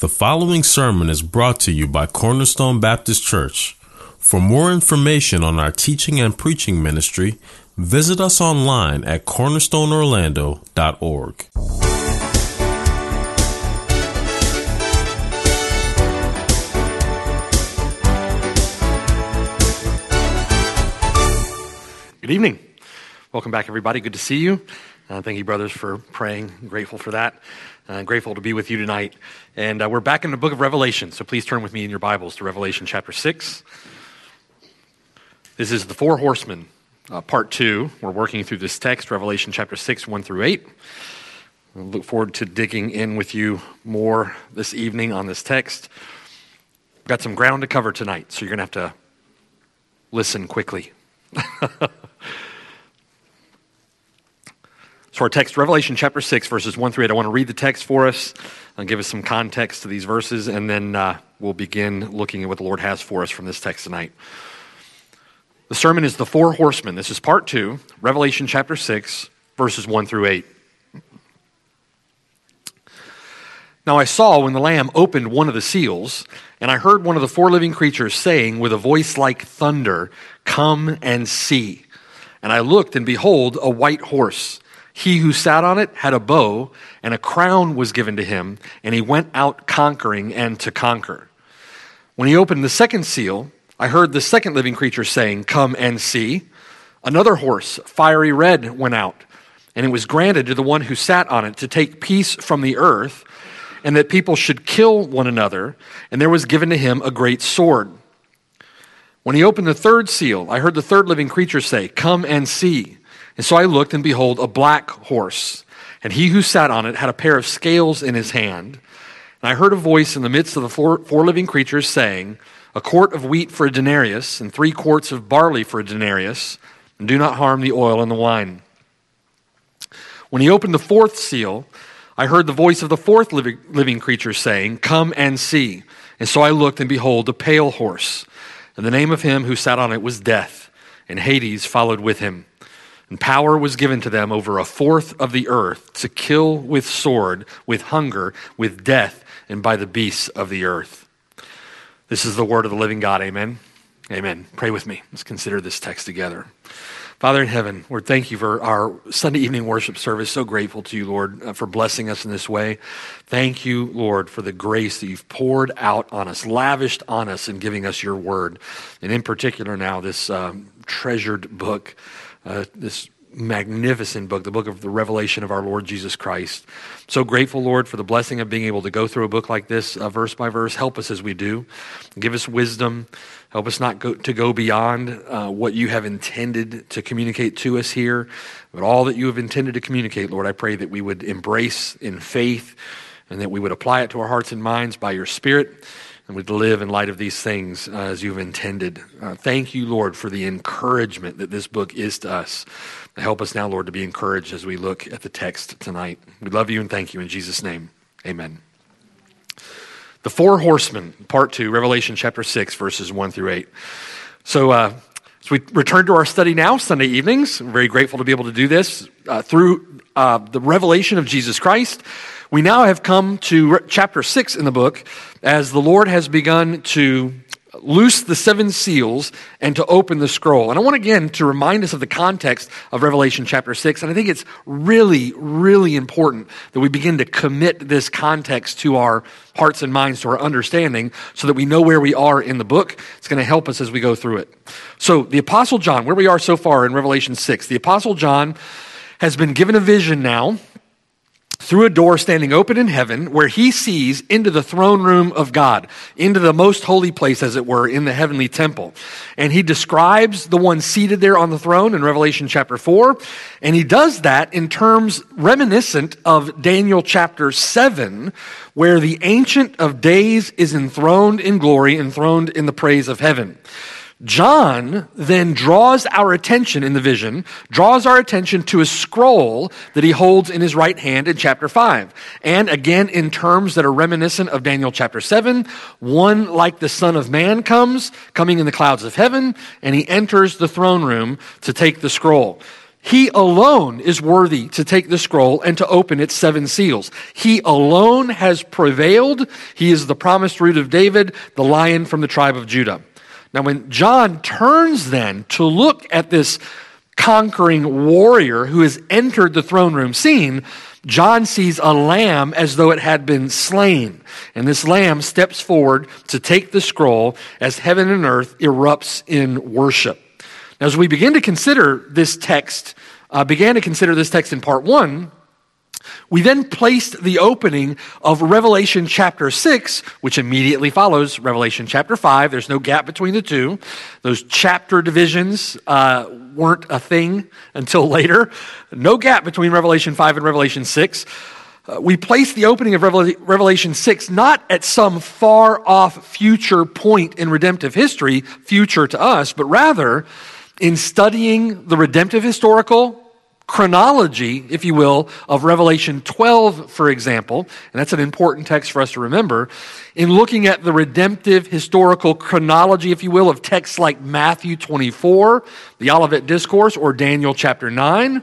The following sermon is brought to you by Cornerstone Baptist Church. For more information on our teaching and preaching ministry, visit us online at cornerstoneorlando.org. Good evening. Welcome back, everybody. Good to see you. Uh, thank you, brothers, for praying. I'm grateful for that. Uh, grateful to be with you tonight. And uh, we're back in the book of Revelation, so please turn with me in your Bibles to Revelation chapter 6. This is the Four Horsemen, uh, part two. We're working through this text, Revelation chapter 6, 1 through 8. I look forward to digging in with you more this evening on this text. Got some ground to cover tonight, so you're going to have to listen quickly. So, our text, Revelation chapter 6, verses 1 through 8. I want to read the text for us and give us some context to these verses, and then uh, we'll begin looking at what the Lord has for us from this text tonight. The sermon is The Four Horsemen. This is part 2, Revelation chapter 6, verses 1 through 8. Now I saw when the Lamb opened one of the seals, and I heard one of the four living creatures saying with a voice like thunder, Come and see. And I looked, and behold, a white horse. He who sat on it had a bow, and a crown was given to him, and he went out conquering and to conquer. When he opened the second seal, I heard the second living creature saying, Come and see. Another horse, fiery red, went out, and it was granted to the one who sat on it to take peace from the earth, and that people should kill one another, and there was given to him a great sword. When he opened the third seal, I heard the third living creature say, Come and see. And so I looked, and behold, a black horse. And he who sat on it had a pair of scales in his hand. And I heard a voice in the midst of the four, four living creatures saying, A quart of wheat for a denarius, and three quarts of barley for a denarius, and do not harm the oil and the wine. When he opened the fourth seal, I heard the voice of the fourth living, living creature saying, Come and see. And so I looked, and behold, a pale horse. And the name of him who sat on it was Death, and Hades followed with him. And power was given to them over a fourth of the earth to kill with sword, with hunger, with death, and by the beasts of the earth. This is the word of the living God. Amen. Amen. Pray with me. Let's consider this text together. Father in heaven, Lord, thank you for our Sunday evening worship service. So grateful to you, Lord, uh, for blessing us in this way. Thank you, Lord, for the grace that you've poured out on us, lavished on us in giving us your word. And in particular, now, this um, treasured book, uh, this magnificent book, the book of the revelation of our Lord Jesus Christ. So grateful, Lord, for the blessing of being able to go through a book like this, uh, verse by verse. Help us as we do. Give us wisdom. Help us not go, to go beyond uh, what you have intended to communicate to us here, but all that you have intended to communicate, Lord, I pray that we would embrace in faith and that we would apply it to our hearts and minds by your Spirit and we'd live in light of these things uh, as you've intended. Uh, thank you, Lord, for the encouragement that this book is to us. Help us now, Lord, to be encouraged as we look at the text tonight. We love you and thank you in Jesus' name. Amen. The Four Horsemen, Part 2, Revelation chapter 6, verses 1 through 8. So, uh, so we return to our study now, Sunday evenings. I'm very grateful to be able to do this uh, through uh, the revelation of Jesus Christ. We now have come to chapter 6 in the book as the Lord has begun to loose the seven seals and to open the scroll. And I want again to remind us of the context of Revelation chapter 6. And I think it's really, really important that we begin to commit this context to our hearts and minds, to our understanding, so that we know where we are in the book. It's going to help us as we go through it. So, the Apostle John, where we are so far in Revelation 6, the Apostle John has been given a vision now through a door standing open in heaven where he sees into the throne room of God, into the most holy place, as it were, in the heavenly temple. And he describes the one seated there on the throne in Revelation chapter 4. And he does that in terms reminiscent of Daniel chapter 7, where the Ancient of Days is enthroned in glory, enthroned in the praise of heaven. John then draws our attention in the vision, draws our attention to a scroll that he holds in his right hand in chapter 5. And again, in terms that are reminiscent of Daniel chapter 7, one like the Son of Man comes, coming in the clouds of heaven, and he enters the throne room to take the scroll. He alone is worthy to take the scroll and to open its seven seals. He alone has prevailed. He is the promised root of David, the lion from the tribe of Judah. Now, when John turns then to look at this conquering warrior who has entered the throne room scene, John sees a lamb as though it had been slain. And this lamb steps forward to take the scroll as heaven and earth erupts in worship. Now, as we begin to consider this text, uh, began to consider this text in part one, we then placed the opening of Revelation chapter 6, which immediately follows Revelation chapter 5. There's no gap between the two. Those chapter divisions uh, weren't a thing until later. No gap between Revelation 5 and Revelation 6. Uh, we placed the opening of Revelation 6 not at some far off future point in redemptive history, future to us, but rather in studying the redemptive historical chronology, if you will, of Revelation 12, for example, and that's an important text for us to remember, in looking at the redemptive historical chronology, if you will, of texts like Matthew 24, the Olivet Discourse, or Daniel chapter 9,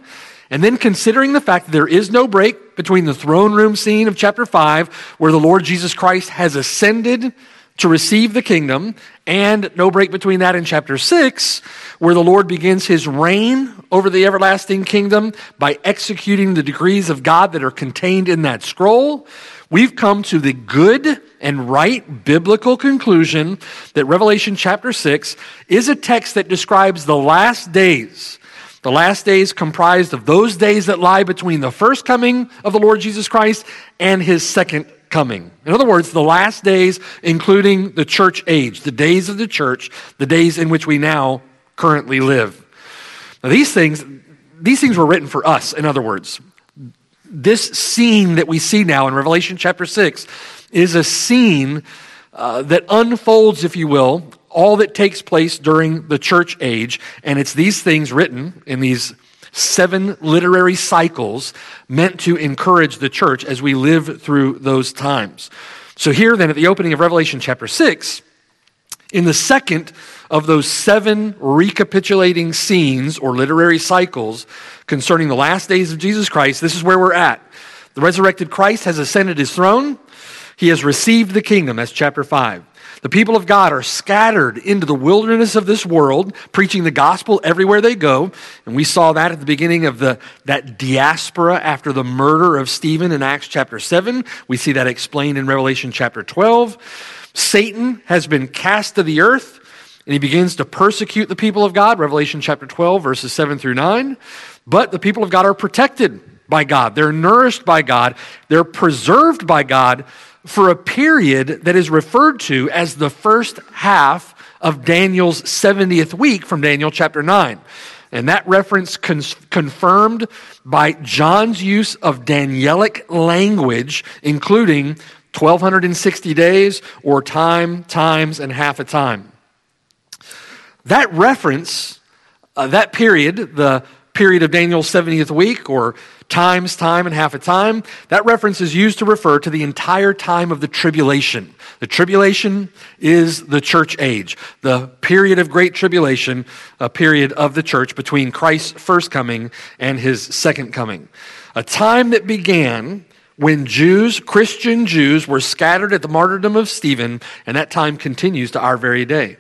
and then considering the fact that there is no break between the throne room scene of chapter 5, where the Lord Jesus Christ has ascended to receive the kingdom, and no break between that and chapter 6, where the Lord begins his reign over the everlasting kingdom by executing the decrees of God that are contained in that scroll. We've come to the good and right biblical conclusion that Revelation chapter 6 is a text that describes the last days. The last days comprised of those days that lie between the first coming of the Lord Jesus Christ and his second coming. In other words, the last days, including the church age, the days of the church, the days in which we now currently live. Now, these things, these things were written for us, in other words. This scene that we see now in Revelation chapter 6 is a scene uh, that unfolds, if you will, all that takes place during the church age. And it's these things written in these seven literary cycles meant to encourage the church as we live through those times. So, here then at the opening of Revelation chapter 6, in the second of those seven recapitulating scenes or literary cycles concerning the last days of Jesus Christ, this is where we're at. The resurrected Christ has ascended his throne. He has received the kingdom. That's chapter 5. The people of God are scattered into the wilderness of this world, preaching the gospel everywhere they go. And we saw that at the beginning of the, that diaspora after the murder of Stephen in Acts chapter 7. We see that explained in Revelation chapter 12. Satan has been cast to the earth and he begins to persecute the people of God, Revelation chapter 12, verses 7 through 9. But the people of God are protected by God, they're nourished by God, they're preserved by God for a period that is referred to as the first half of Daniel's 70th week from Daniel chapter 9. And that reference con- confirmed by John's use of Danielic language, including 1260 days or time, times, and half a time. That reference, uh, that period, the period of Daniel's 70th week, or times, time, and half a time, that reference is used to refer to the entire time of the tribulation. The tribulation is the church age, the period of great tribulation, a period of the church between Christ's first coming and his second coming. A time that began when Jews, Christian Jews, were scattered at the martyrdom of Stephen, and that time continues to our very day.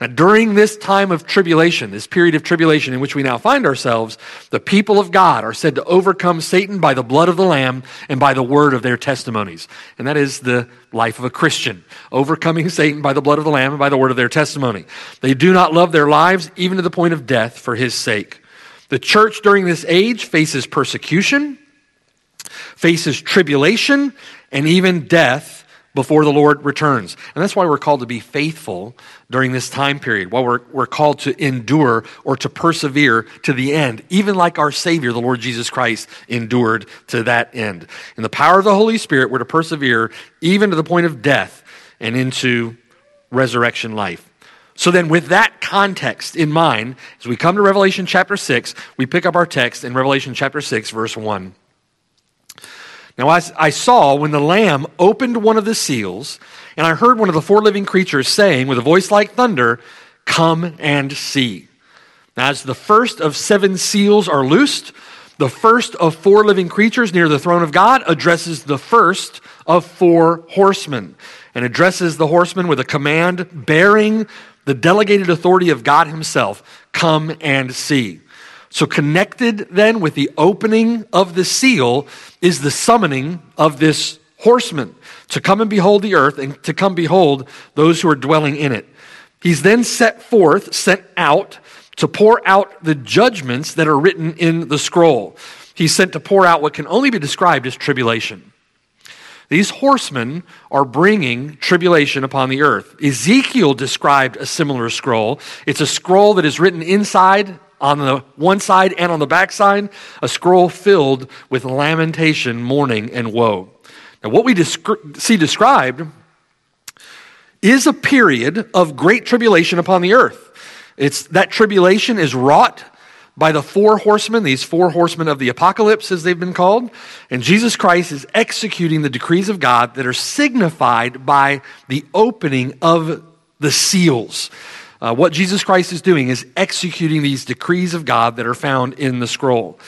Now, during this time of tribulation, this period of tribulation in which we now find ourselves, the people of God are said to overcome Satan by the blood of the Lamb and by the word of their testimonies. And that is the life of a Christian, overcoming Satan by the blood of the Lamb and by the word of their testimony. They do not love their lives even to the point of death for his sake. The church during this age faces persecution, faces tribulation, and even death before the Lord returns. And that's why we're called to be faithful during this time period, why we're, we're called to endure or to persevere to the end, even like our Savior, the Lord Jesus Christ, endured to that end. In the power of the Holy Spirit, we're to persevere even to the point of death and into resurrection life. So then, with that context in mind, as we come to Revelation chapter 6, we pick up our text in Revelation chapter 6, verse 1. Now, as I saw when the Lamb opened one of the seals, and I heard one of the four living creatures saying with a voice like thunder, Come and see. As the first of seven seals are loosed, the first of four living creatures near the throne of God addresses the first of four horsemen and addresses the horsemen with a command bearing the delegated authority of God Himself come and see. So, connected then with the opening of the seal is the summoning of this horseman to come and behold the earth and to come behold those who are dwelling in it. He's then set forth, sent out to pour out the judgments that are written in the scroll. He's sent to pour out what can only be described as tribulation. These horsemen are bringing tribulation upon the earth. Ezekiel described a similar scroll. It's a scroll that is written inside on the one side and on the back side, a scroll filled with lamentation, mourning, and woe. Now, what we descri- see described is a period of great tribulation upon the earth. It's that tribulation is wrought by the four horsemen, these four horsemen of the apocalypse, as they've been called. And Jesus Christ is executing the decrees of God that are signified by the opening of the seals. Uh, what Jesus Christ is doing is executing these decrees of God that are found in the scroll.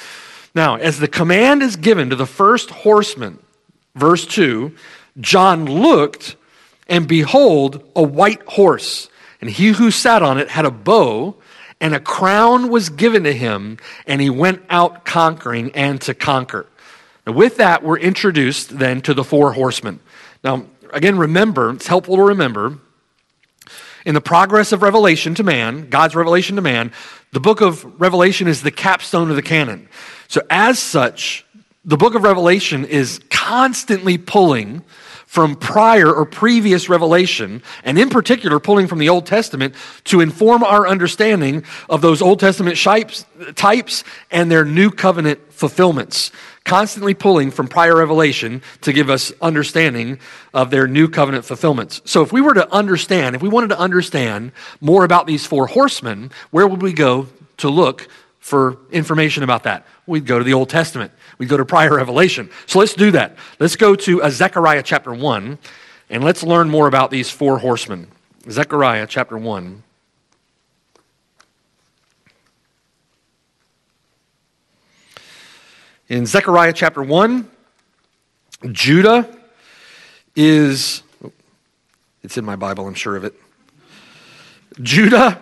Now, as the command is given to the first horseman, verse 2, John looked, and behold, a white horse and he who sat on it had a bow, and a crown was given to him, and he went out conquering and to conquer. Now, with that, we're introduced then to the four horsemen. Now, again, remember, it's helpful to remember, in the progress of revelation to man, God's revelation to man, the book of Revelation is the capstone of the canon. So, as such, the book of Revelation is constantly pulling from prior or previous revelation, and in particular, pulling from the Old Testament to inform our understanding of those Old Testament types and their new covenant fulfillments. Constantly pulling from prior revelation to give us understanding of their new covenant fulfillments. So, if we were to understand, if we wanted to understand more about these four horsemen, where would we go to look for information about that? We'd go to the Old Testament. We'd go to prior revelation. So let's do that. Let's go to uh, Zechariah chapter 1 and let's learn more about these four horsemen. Zechariah chapter 1. In Zechariah chapter 1, Judah is, it's in my Bible, I'm sure of it. Judah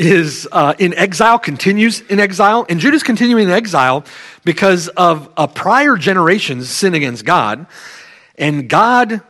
is uh, in exile, continues in exile, and Judah's continuing in exile because of a prior generation's sin against God. And God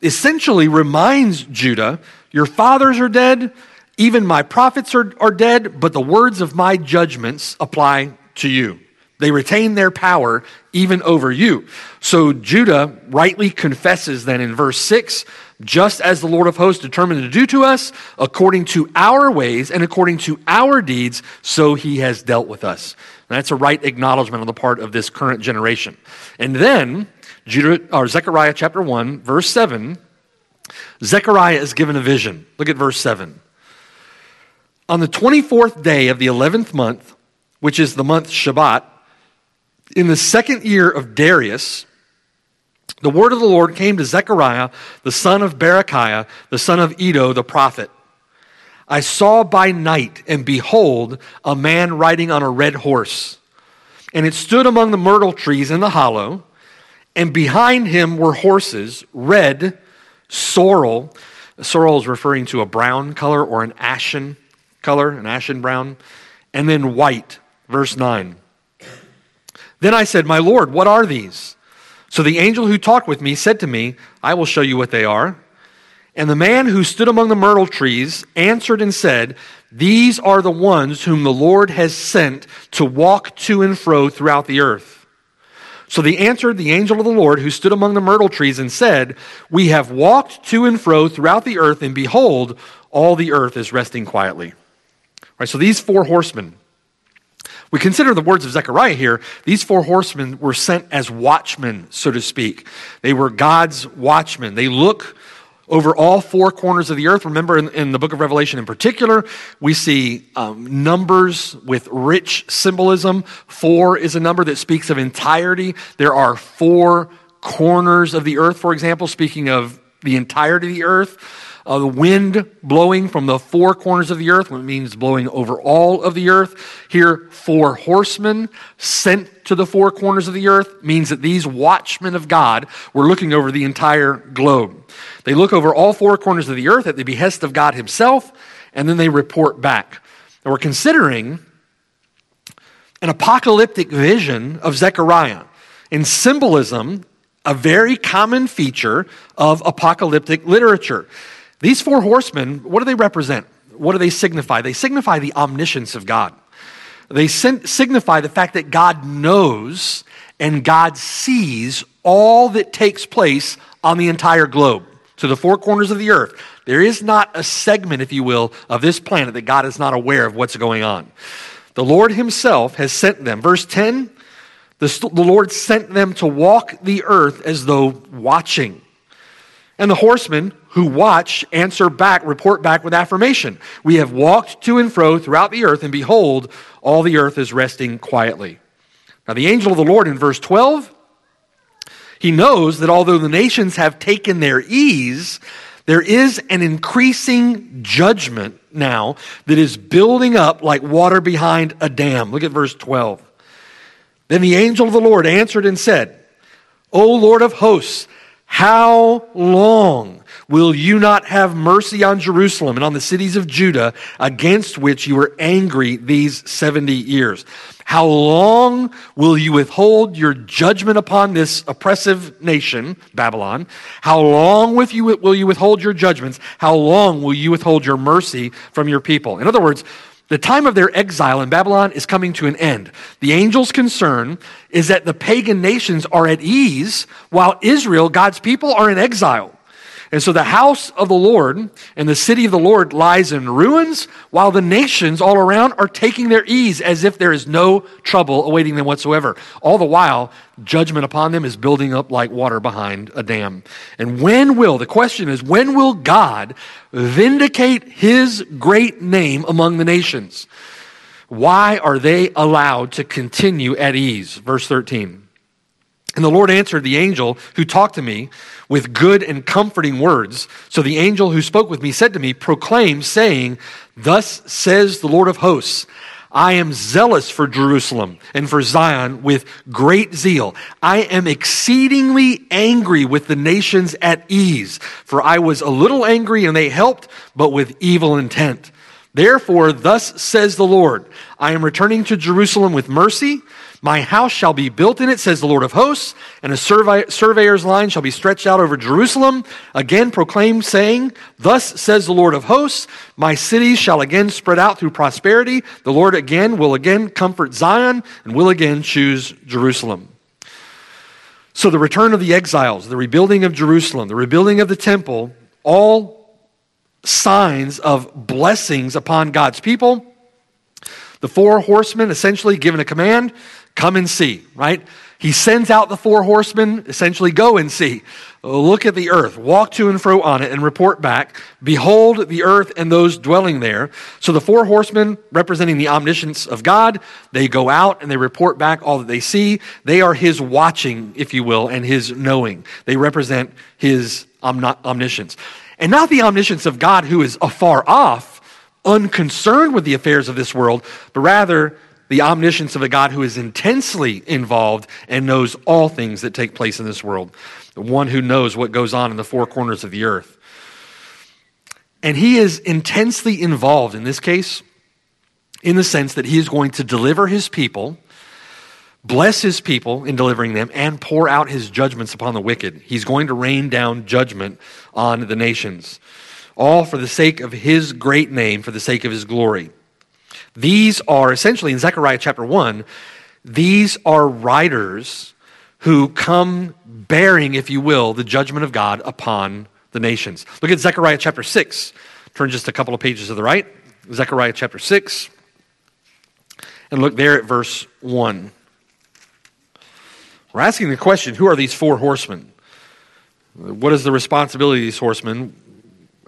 essentially reminds Judah, Your fathers are dead, even my prophets are, are dead, but the words of my judgments apply to you. They retain their power even over you. So Judah rightly confesses then in verse 6 just as the Lord of hosts determined to do to us, according to our ways and according to our deeds, so he has dealt with us. And that's a right acknowledgement on the part of this current generation. And then, Zechariah chapter 1, verse 7, Zechariah is given a vision. Look at verse 7. On the 24th day of the 11th month, which is the month Shebat, in the second year of Darius, the word of the Lord came to Zechariah, the son of Berechiah, the son of Iddo, the prophet. I saw by night, and behold, a man riding on a red horse. And it stood among the myrtle trees in the hollow, and behind him were horses, red, sorrel. Sorrel is referring to a brown color or an ashen color, an ashen brown, and then white. Verse 9. Then I said, My Lord, what are these? So the angel who talked with me said to me, I will show you what they are. And the man who stood among the myrtle trees answered and said, These are the ones whom the Lord has sent to walk to and fro throughout the earth. So they answered the angel of the Lord who stood among the myrtle trees and said, We have walked to and fro throughout the earth, and behold, all the earth is resting quietly. All right, so these four horsemen, we consider the words of Zechariah here. These four horsemen were sent as watchmen, so to speak. They were God's watchmen. They look over all four corners of the earth. Remember, in, in the book of Revelation in particular, we see um, numbers with rich symbolism. Four is a number that speaks of entirety. There are four corners of the earth, for example, speaking of the entirety of the earth. The wind blowing from the four corners of the earth, which means blowing over all of the earth. Here, four horsemen sent to the four corners of the earth means that these watchmen of God were looking over the entire globe. They look over all four corners of the earth at the behest of God Himself, and then they report back. And we're considering an apocalyptic vision of Zechariah. In symbolism, a very common feature of apocalyptic literature. These four horsemen, what do they represent? What do they signify? They signify the omniscience of God. They signify the fact that God knows and God sees all that takes place on the entire globe, to the four corners of the earth. There is not a segment, if you will, of this planet that God is not aware of what's going on. The Lord Himself has sent them. Verse 10 the, the Lord sent them to walk the earth as though watching. And the horsemen who watch answer back, report back with affirmation. We have walked to and fro throughout the earth, and behold, all the earth is resting quietly. Now, the angel of the Lord in verse 12, he knows that although the nations have taken their ease, there is an increasing judgment now that is building up like water behind a dam. Look at verse 12. Then the angel of the Lord answered and said, O Lord of hosts, how long will you not have mercy on Jerusalem and on the cities of Judah against which you were angry these 70 years? How long will you withhold your judgment upon this oppressive nation, Babylon? How long you, will you withhold your judgments? How long will you withhold your mercy from your people? In other words, the time of their exile in Babylon is coming to an end. The angel's concern is that the pagan nations are at ease while Israel, God's people, are in exile. And so the house of the Lord and the city of the Lord lies in ruins, while the nations all around are taking their ease as if there is no trouble awaiting them whatsoever. All the while, judgment upon them is building up like water behind a dam. And when will, the question is, when will God vindicate his great name among the nations? Why are they allowed to continue at ease? Verse 13. And the Lord answered the angel who talked to me with good and comforting words. So the angel who spoke with me said to me, Proclaim, saying, Thus says the Lord of hosts, I am zealous for Jerusalem and for Zion with great zeal. I am exceedingly angry with the nations at ease, for I was a little angry and they helped, but with evil intent. Therefore, thus says the Lord, I am returning to Jerusalem with mercy my house shall be built in it, says the Lord of hosts, and a survey, surveyor's line shall be stretched out over Jerusalem. Again proclaim, saying, Thus says the Lord of hosts, My cities shall again spread out through prosperity. The Lord again will again comfort Zion and will again choose Jerusalem. So the return of the exiles, the rebuilding of Jerusalem, the rebuilding of the temple, all signs of blessings upon God's people. The four horsemen essentially given a command Come and see, right? He sends out the four horsemen, essentially, go and see. Look at the earth, walk to and fro on it, and report back. Behold the earth and those dwelling there. So the four horsemen, representing the omniscience of God, they go out and they report back all that they see. They are his watching, if you will, and his knowing. They represent his omniscience. And not the omniscience of God who is afar off, unconcerned with the affairs of this world, but rather the omniscience of a God who is intensely involved and knows all things that take place in this world, the one who knows what goes on in the four corners of the earth. And he is intensely involved in this case in the sense that he is going to deliver his people, bless his people in delivering them, and pour out his judgments upon the wicked. He's going to rain down judgment on the nations, all for the sake of his great name, for the sake of his glory. These are essentially in Zechariah chapter 1, these are writers who come bearing, if you will, the judgment of God upon the nations. Look at Zechariah chapter 6. Turn just a couple of pages to the right. Zechariah chapter 6. And look there at verse 1. We're asking the question who are these four horsemen? What is the responsibility of these horsemen?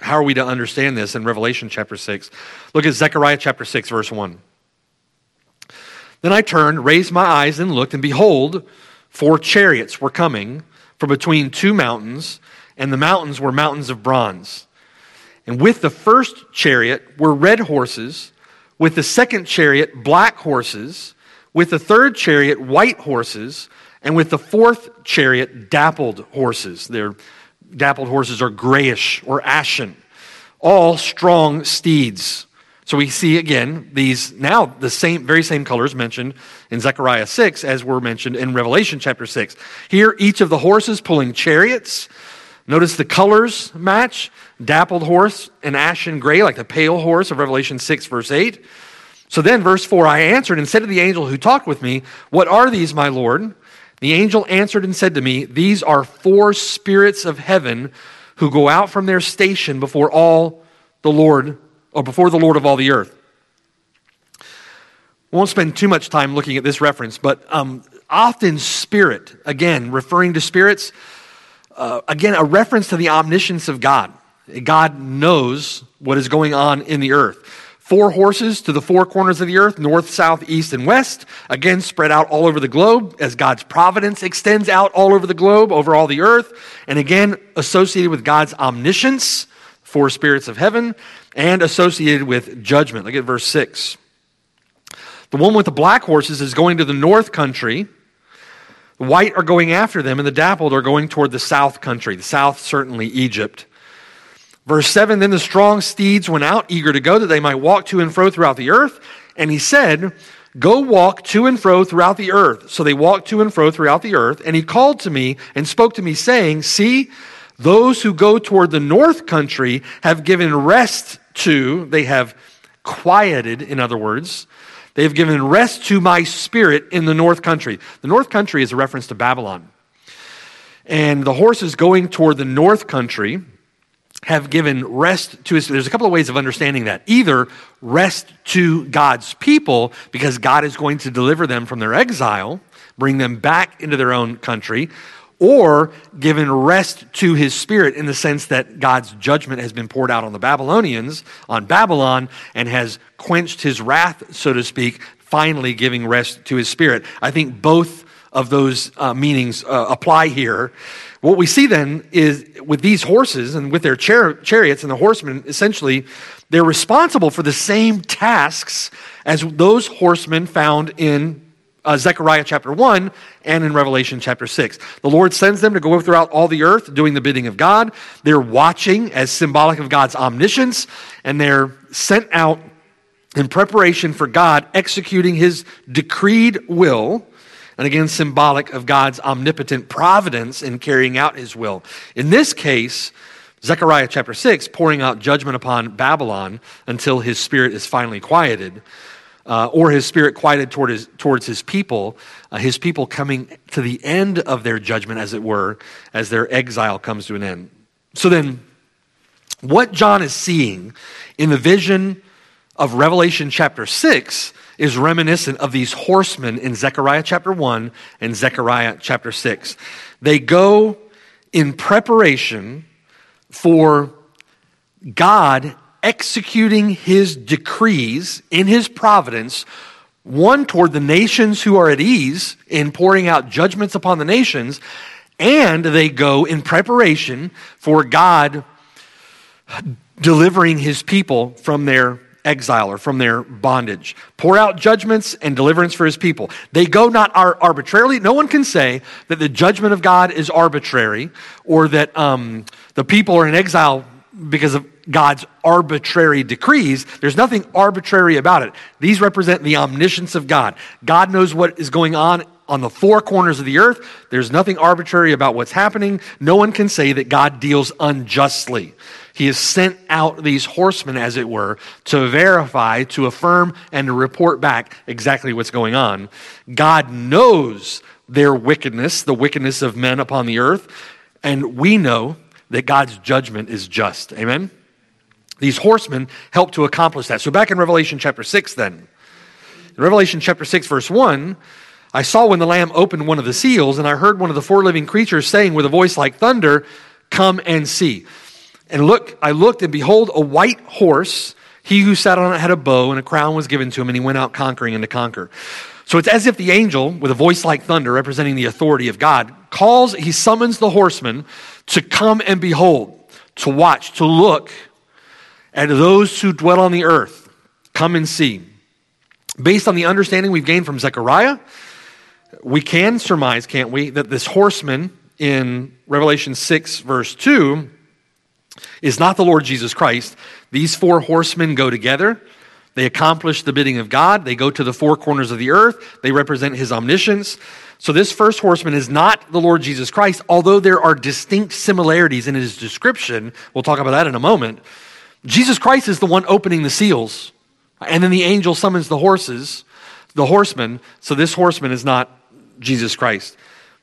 how are we to understand this in Revelation chapter 6? Look at Zechariah chapter 6, verse 1. Then I turned, raised my eyes, and looked, and behold, four chariots were coming from between two mountains, and the mountains were mountains of bronze. And with the first chariot were red horses, with the second chariot, black horses, with the third chariot, white horses, and with the fourth chariot, dappled horses. Their dappled horses are grayish or ashen, all strong steeds. So we see again these now the same, very same colors mentioned in Zechariah 6 as were mentioned in Revelation chapter 6. Here, each of the horses pulling chariots. Notice the colors match dappled horse and ashen gray, like the pale horse of Revelation 6, verse 8. So then, verse 4 I answered and said to the angel who talked with me, What are these, my Lord? The angel answered and said to me, These are four spirits of heaven who go out from their station before all the Lord, or before the Lord of all the earth. Won't spend too much time looking at this reference, but um, often spirit, again, referring to spirits, uh, again, a reference to the omniscience of God. God knows what is going on in the earth. Four horses to the four corners of the earth, north, south, east, and west, again spread out all over the globe as God's providence extends out all over the globe, over all the earth, and again associated with God's omniscience, four spirits of heaven, and associated with judgment. Look at verse 6. The one with the black horses is going to the north country. The white are going after them, and the dappled are going toward the south country. The south, certainly Egypt. Verse 7 Then the strong steeds went out, eager to go, that they might walk to and fro throughout the earth. And he said, Go walk to and fro throughout the earth. So they walked to and fro throughout the earth. And he called to me and spoke to me, saying, See, those who go toward the north country have given rest to, they have quieted, in other words, they have given rest to my spirit in the north country. The north country is a reference to Babylon. And the horses going toward the north country have given rest to his. There's a couple of ways of understanding that. Either rest to God's people because God is going to deliver them from their exile, bring them back into their own country, or given rest to his spirit in the sense that God's judgment has been poured out on the Babylonians, on Babylon, and has quenched his wrath, so to speak, finally giving rest to his spirit. I think both of those uh, meanings uh, apply here. What we see then is with these horses and with their char- chariots and the horsemen, essentially, they're responsible for the same tasks as those horsemen found in uh, Zechariah chapter 1 and in Revelation chapter 6. The Lord sends them to go throughout all the earth doing the bidding of God. They're watching as symbolic of God's omniscience, and they're sent out in preparation for God executing his decreed will and again, symbolic of God's omnipotent providence in carrying out his will. In this case, Zechariah chapter 6, pouring out judgment upon Babylon until his spirit is finally quieted, uh, or his spirit quieted toward his, towards his people, uh, his people coming to the end of their judgment, as it were, as their exile comes to an end. So then, what John is seeing in the vision of Revelation chapter 6 is reminiscent of these horsemen in Zechariah chapter 1 and Zechariah chapter 6. They go in preparation for God executing his decrees in his providence, one toward the nations who are at ease in pouring out judgments upon the nations, and they go in preparation for God delivering his people from their exile or from their bondage. Pour out judgments and deliverance for his people. They go not arbitrarily. No one can say that the judgment of God is arbitrary or that um, the people are in exile because of God's arbitrary decrees. There's nothing arbitrary about it. These represent the omniscience of God. God knows what is going on on the four corners of the earth. There's nothing arbitrary about what's happening. No one can say that God deals unjustly. He has sent out these horsemen, as it were, to verify, to affirm, and to report back exactly what's going on. God knows their wickedness, the wickedness of men upon the earth, and we know that God's judgment is just. Amen? These horsemen help to accomplish that. So back in Revelation chapter 6, then. In Revelation chapter 6, verse 1, I saw when the Lamb opened one of the seals, and I heard one of the four living creatures saying with a voice like thunder, Come and see. And look, I looked, and behold, a white horse. He who sat on it had a bow, and a crown was given to him, and he went out conquering and to conquer. So it's as if the angel, with a voice like thunder, representing the authority of God, calls, he summons the horseman to come and behold, to watch, to look at those who dwell on the earth. Come and see. Based on the understanding we've gained from Zechariah, we can surmise, can't we, that this horseman in Revelation 6, verse 2, is not the Lord Jesus Christ. These four horsemen go together. They accomplish the bidding of God. They go to the four corners of the earth. They represent his omniscience. So, this first horseman is not the Lord Jesus Christ, although there are distinct similarities in his description. We'll talk about that in a moment. Jesus Christ is the one opening the seals, and then the angel summons the horses, the horsemen. So, this horseman is not Jesus Christ.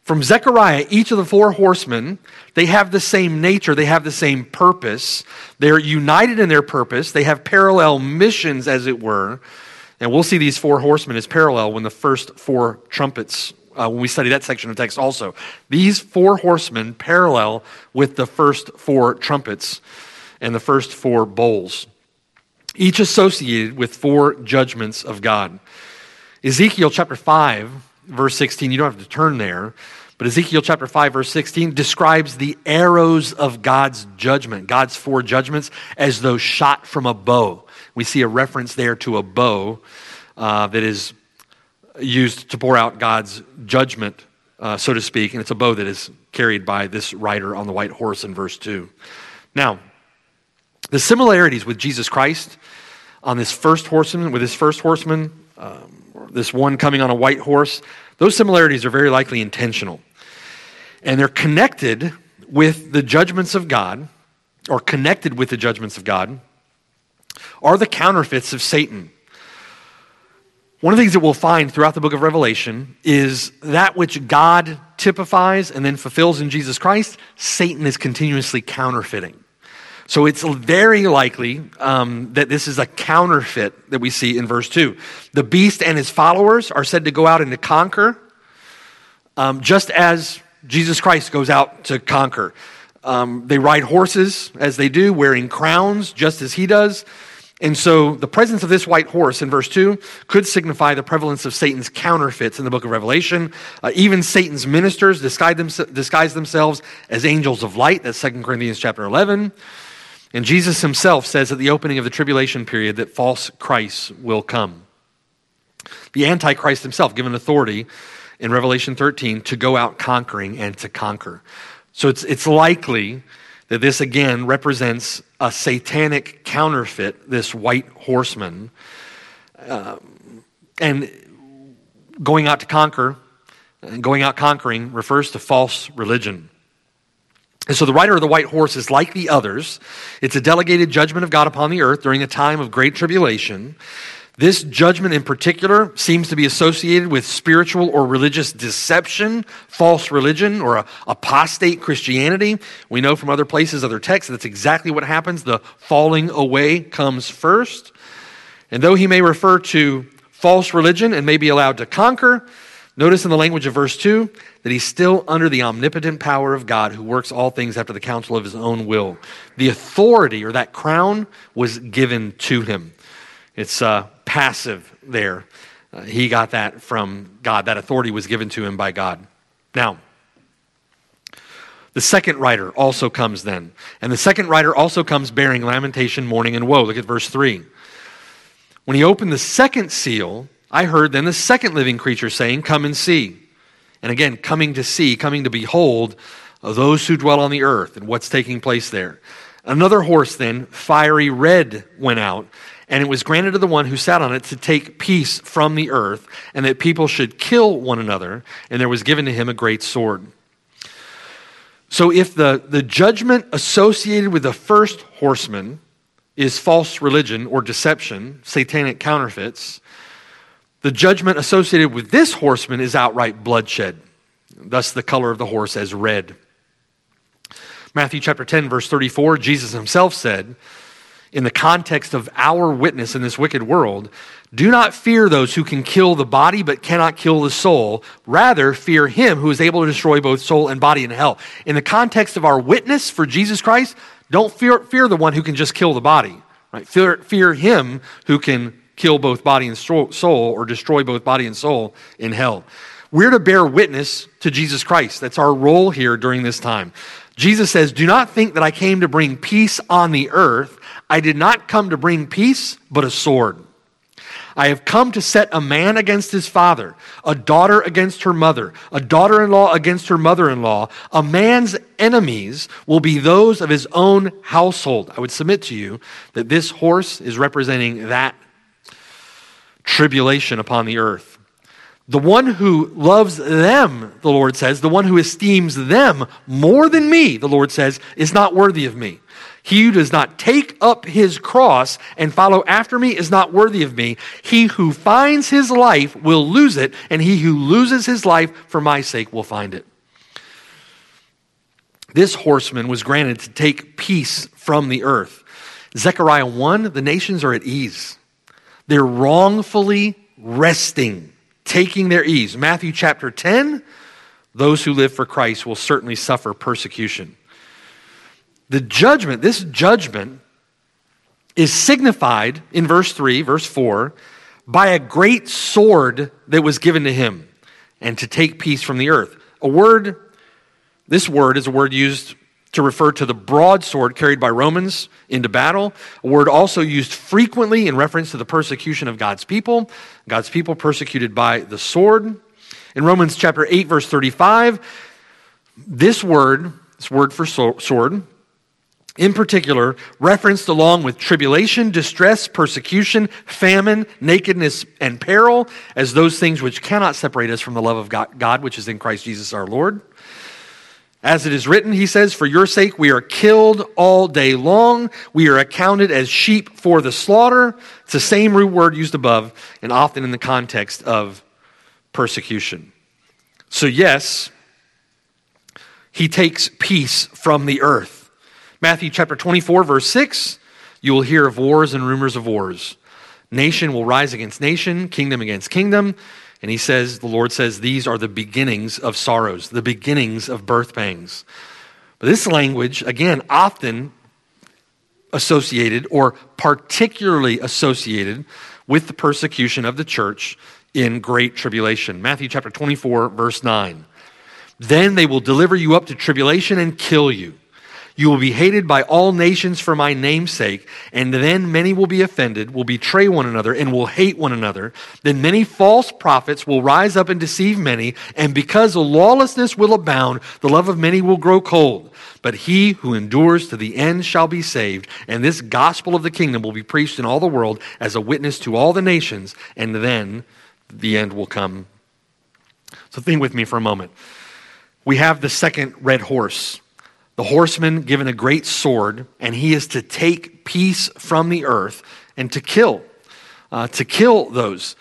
From Zechariah, each of the four horsemen, they have the same nature, they have the same purpose. They're united in their purpose, they have parallel missions, as it were. And we'll see these four horsemen as parallel when the first four trumpets, uh, when we study that section of text also. These four horsemen parallel with the first four trumpets and the first four bowls, each associated with four judgments of God. Ezekiel chapter 5 verse 16, you don't have to turn there, but Ezekiel chapter 5, verse 16 describes the arrows of God's judgment, God's four judgments, as though shot from a bow. We see a reference there to a bow uh, that is used to pour out God's judgment, uh, so to speak, and it's a bow that is carried by this rider on the white horse in verse 2. Now, the similarities with Jesus Christ on this first horseman, with his first horseman, um, this one coming on a white horse, those similarities are very likely intentional. And they're connected with the judgments of God, or connected with the judgments of God, are the counterfeits of Satan. One of the things that we'll find throughout the book of Revelation is that which God typifies and then fulfills in Jesus Christ, Satan is continuously counterfeiting. So it's very likely um, that this is a counterfeit that we see in verse 2. The beast and his followers are said to go out and to conquer, um, just as Jesus Christ goes out to conquer. Um, they ride horses as they do, wearing crowns, just as he does. And so the presence of this white horse in verse 2 could signify the prevalence of Satan's counterfeits in the book of Revelation. Uh, even Satan's ministers disguise, them, disguise themselves as angels of light. That's 2 Corinthians chapter 11. And Jesus himself says at the opening of the tribulation period that false Christs will come. The Antichrist himself given authority in Revelation 13 to go out conquering and to conquer. So it's, it's likely that this again represents a satanic counterfeit, this white horseman. Uh, and going out to conquer, going out conquering refers to false religion. And so the rider of the white horse is like the others. It's a delegated judgment of God upon the earth during a time of great tribulation. This judgment in particular seems to be associated with spiritual or religious deception, false religion, or apostate Christianity. We know from other places, other texts, that's exactly what happens. The falling away comes first. And though he may refer to false religion and may be allowed to conquer, Notice in the language of verse 2 that he's still under the omnipotent power of God who works all things after the counsel of his own will. The authority or that crown was given to him. It's uh, passive there. Uh, he got that from God. That authority was given to him by God. Now, the second rider also comes then. And the second rider also comes bearing lamentation, mourning, and woe. Look at verse 3. When he opened the second seal, I heard then the second living creature saying, Come and see. And again, coming to see, coming to behold those who dwell on the earth and what's taking place there. Another horse then, fiery red, went out, and it was granted to the one who sat on it to take peace from the earth, and that people should kill one another, and there was given to him a great sword. So, if the, the judgment associated with the first horseman is false religion or deception, satanic counterfeits, the judgment associated with this horseman is outright bloodshed, thus, the color of the horse as red. Matthew chapter 10, verse 34, Jesus himself said, in the context of our witness in this wicked world, do not fear those who can kill the body but cannot kill the soul. Rather, fear him who is able to destroy both soul and body in hell. In the context of our witness for Jesus Christ, don't fear, fear the one who can just kill the body. Right? Fear, fear him who can kill both body and soul or destroy both body and soul in hell. We're to bear witness to Jesus Christ. That's our role here during this time. Jesus says, Do not think that I came to bring peace on the earth. I did not come to bring peace, but a sword. I have come to set a man against his father, a daughter against her mother, a daughter in law against her mother in law. A man's enemies will be those of his own household. I would submit to you that this horse is representing that tribulation upon the earth. The one who loves them, the Lord says, the one who esteems them more than me, the Lord says, is not worthy of me. He who does not take up his cross and follow after me is not worthy of me. He who finds his life will lose it, and he who loses his life for my sake will find it. This horseman was granted to take peace from the earth. Zechariah 1 the nations are at ease. They're wrongfully resting, taking their ease. Matthew chapter 10 those who live for Christ will certainly suffer persecution. The judgment, this judgment, is signified in verse 3, verse 4, by a great sword that was given to him and to take peace from the earth. A word, this word is a word used to refer to the broadsword carried by Romans into battle, a word also used frequently in reference to the persecution of God's people, God's people persecuted by the sword. In Romans chapter 8, verse 35, this word, this word for sword, in particular, referenced along with tribulation, distress, persecution, famine, nakedness, and peril as those things which cannot separate us from the love of God, which is in Christ Jesus our Lord. As it is written, he says, For your sake we are killed all day long. We are accounted as sheep for the slaughter. It's the same root word used above and often in the context of persecution. So, yes, he takes peace from the earth. Matthew chapter 24, verse 6 you will hear of wars and rumors of wars. Nation will rise against nation, kingdom against kingdom. And he says, the Lord says, these are the beginnings of sorrows, the beginnings of birth pangs. But this language, again, often associated or particularly associated with the persecution of the church in great tribulation. Matthew chapter 24, verse 9. Then they will deliver you up to tribulation and kill you you will be hated by all nations for my name's sake, and then many will be offended, will betray one another, and will hate one another. Then many false prophets will rise up and deceive many, and because lawlessness will abound, the love of many will grow cold. But he who endures to the end shall be saved, and this gospel of the kingdom will be preached in all the world as a witness to all the nations, and then the end will come. So think with me for a moment. We have the second red horse the horseman given a great sword, and he is to take peace from the earth and to kill, uh, to kill those.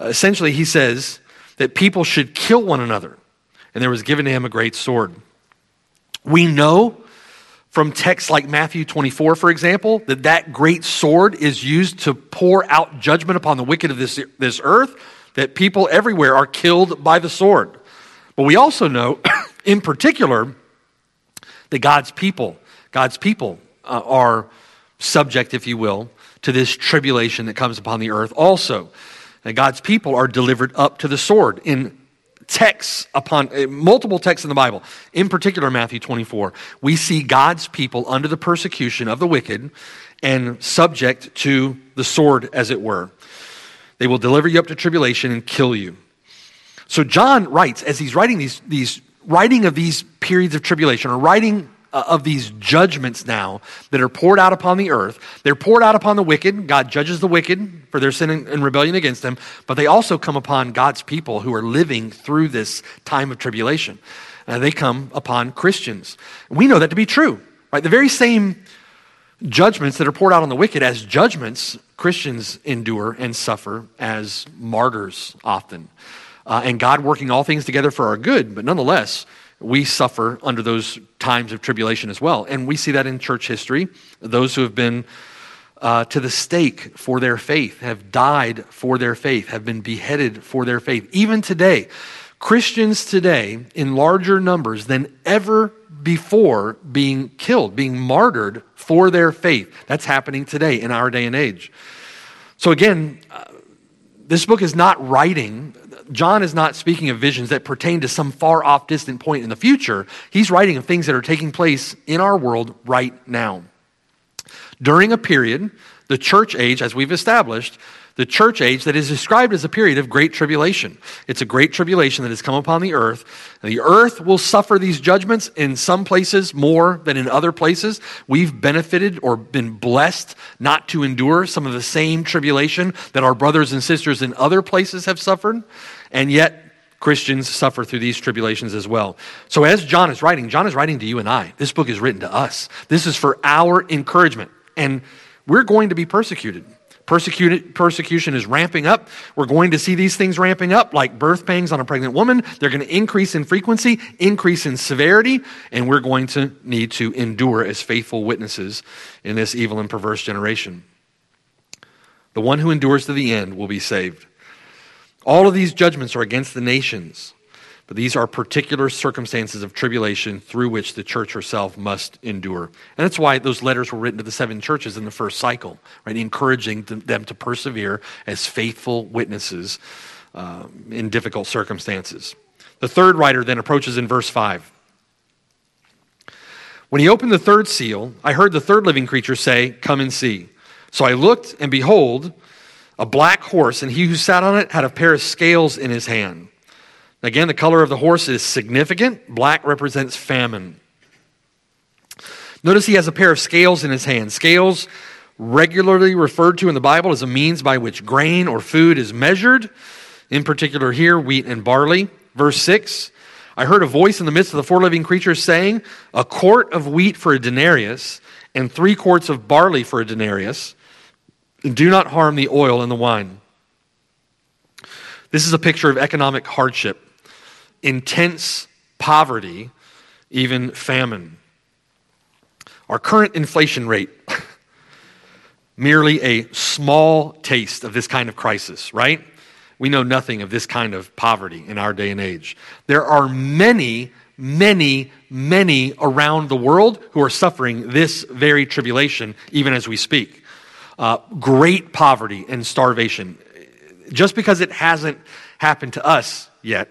Uh, essentially, he says that people should kill one another, and there was given to him a great sword. We know from texts like Matthew 24, for example, that that great sword is used to pour out judgment upon the wicked of this, this earth, that people everywhere are killed by the sword. But we also know, in particular, that God's people, God's people uh, are subject, if you will, to this tribulation that comes upon the earth also. And God's people are delivered up to the sword in texts upon uh, multiple texts in the Bible, in particular Matthew 24. We see God's people under the persecution of the wicked and subject to the sword, as it were. They will deliver you up to tribulation and kill you. So John writes, as he's writing these, these writing of these periods of tribulation or writing uh, of these judgments now that are poured out upon the earth. They're poured out upon the wicked. God judges the wicked for their sin and rebellion against him, but they also come upon God's people who are living through this time of tribulation. Uh, they come upon Christians. We know that to be true, right? The very same judgments that are poured out on the wicked as judgments, Christians endure and suffer as martyrs often uh, and God working all things together for our good, but nonetheless, we suffer under those times of tribulation as well. And we see that in church history. Those who have been uh, to the stake for their faith, have died for their faith, have been beheaded for their faith. Even today, Christians today, in larger numbers than ever before, being killed, being martyred for their faith. That's happening today in our day and age. So, again, uh, this book is not writing John is not speaking of visions that pertain to some far off distant point in the future. He's writing of things that are taking place in our world right now. During a period, the church age, as we've established, the church age that is described as a period of great tribulation. It's a great tribulation that has come upon the earth. The earth will suffer these judgments in some places more than in other places. We've benefited or been blessed not to endure some of the same tribulation that our brothers and sisters in other places have suffered. And yet, Christians suffer through these tribulations as well. So, as John is writing, John is writing to you and I. This book is written to us. This is for our encouragement. And we're going to be persecuted. Persecution is ramping up. We're going to see these things ramping up like birth pangs on a pregnant woman. They're going to increase in frequency, increase in severity, and we're going to need to endure as faithful witnesses in this evil and perverse generation. The one who endures to the end will be saved. All of these judgments are against the nations. But these are particular circumstances of tribulation through which the church herself must endure. And that's why those letters were written to the seven churches in the first cycle, right? Encouraging them to persevere as faithful witnesses um, in difficult circumstances. The third writer then approaches in verse 5. When he opened the third seal, I heard the third living creature say, Come and see. So I looked, and behold, a black horse, and he who sat on it had a pair of scales in his hand. Again, the color of the horse is significant. Black represents famine. Notice he has a pair of scales in his hand. Scales, regularly referred to in the Bible as a means by which grain or food is measured. In particular, here, wheat and barley. Verse 6 I heard a voice in the midst of the four living creatures saying, A quart of wheat for a denarius, and three quarts of barley for a denarius. Do not harm the oil and the wine. This is a picture of economic hardship intense poverty, even famine. Our current inflation rate, merely a small taste of this kind of crisis, right? We know nothing of this kind of poverty in our day and age. There are many, many, many around the world who are suffering this very tribulation, even as we speak. Uh, great poverty and starvation. Just because it hasn't happened to us yet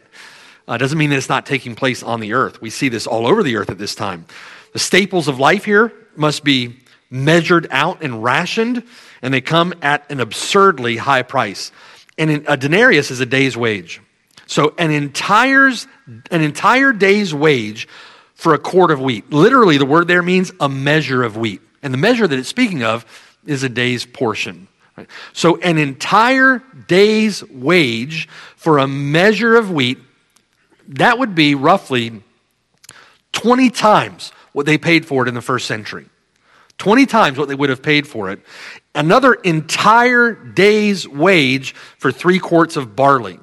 uh, doesn't mean that it's not taking place on the earth. We see this all over the earth at this time. The staples of life here must be measured out and rationed, and they come at an absurdly high price. And a denarius is a day's wage. So an entire, an entire day's wage for a quart of wheat. Literally, the word there means a measure of wheat. And the measure that it's speaking of is a day's portion. So an entire day's wage for a measure of wheat that would be roughly 20 times what they paid for it in the first century. 20 times what they would have paid for it. Another entire day's wage for three quarts of barley.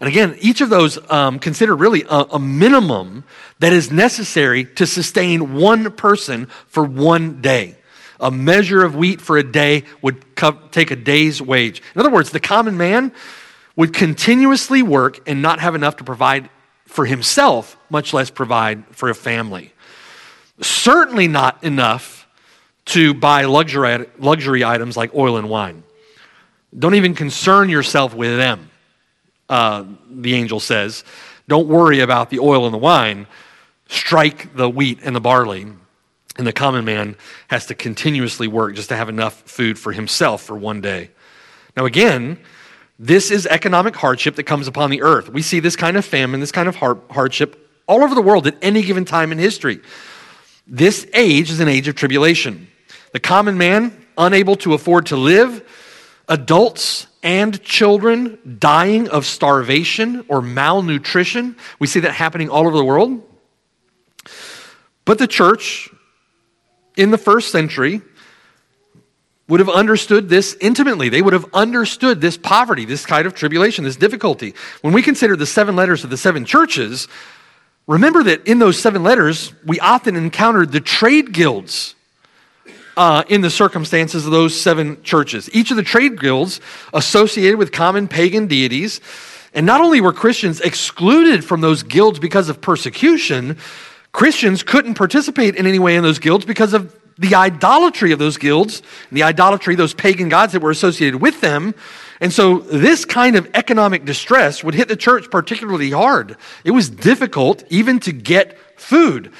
And again, each of those um, really a, a, minimum that is necessary to sustain one person for one day. A measure of wheat for a day would co- take a day's wage. In other words, the common man would continuously work and not have enough to provide for himself, much less provide for a family. Certainly not enough to buy luxury, luxury items like oil and wine. Don't even concern yourself with them, uh, the angel says. Don't worry about the oil and the wine. Strike the wheat and the barley. And the common man has to continuously work just to have enough food for himself for one day. Now, again, this is economic hardship that comes upon the earth. We see this kind of famine, this kind of hardship all over the world at any given time in history. This age is an age of tribulation. The common man, unable to afford to live, adults and children dying of starvation or malnutrition. We see that happening all over the world. But the church in the first century would have understood this intimately. They would have understood this poverty, this kind of tribulation, this difficulty. When we consider the seven letters of the seven churches, remember that in those seven letters, we often encountered the trade guilds uh, in the circumstances of those seven churches. Each of the trade guilds associated with common pagan deities. And not only were Christians excluded from those guilds because of persecution, Christians couldn't participate in any way in those guilds because of the idolatry of those guilds, the idolatry, those pagan gods that were associated with them. And so this kind of economic distress would hit the church particularly hard. It was difficult even to get food.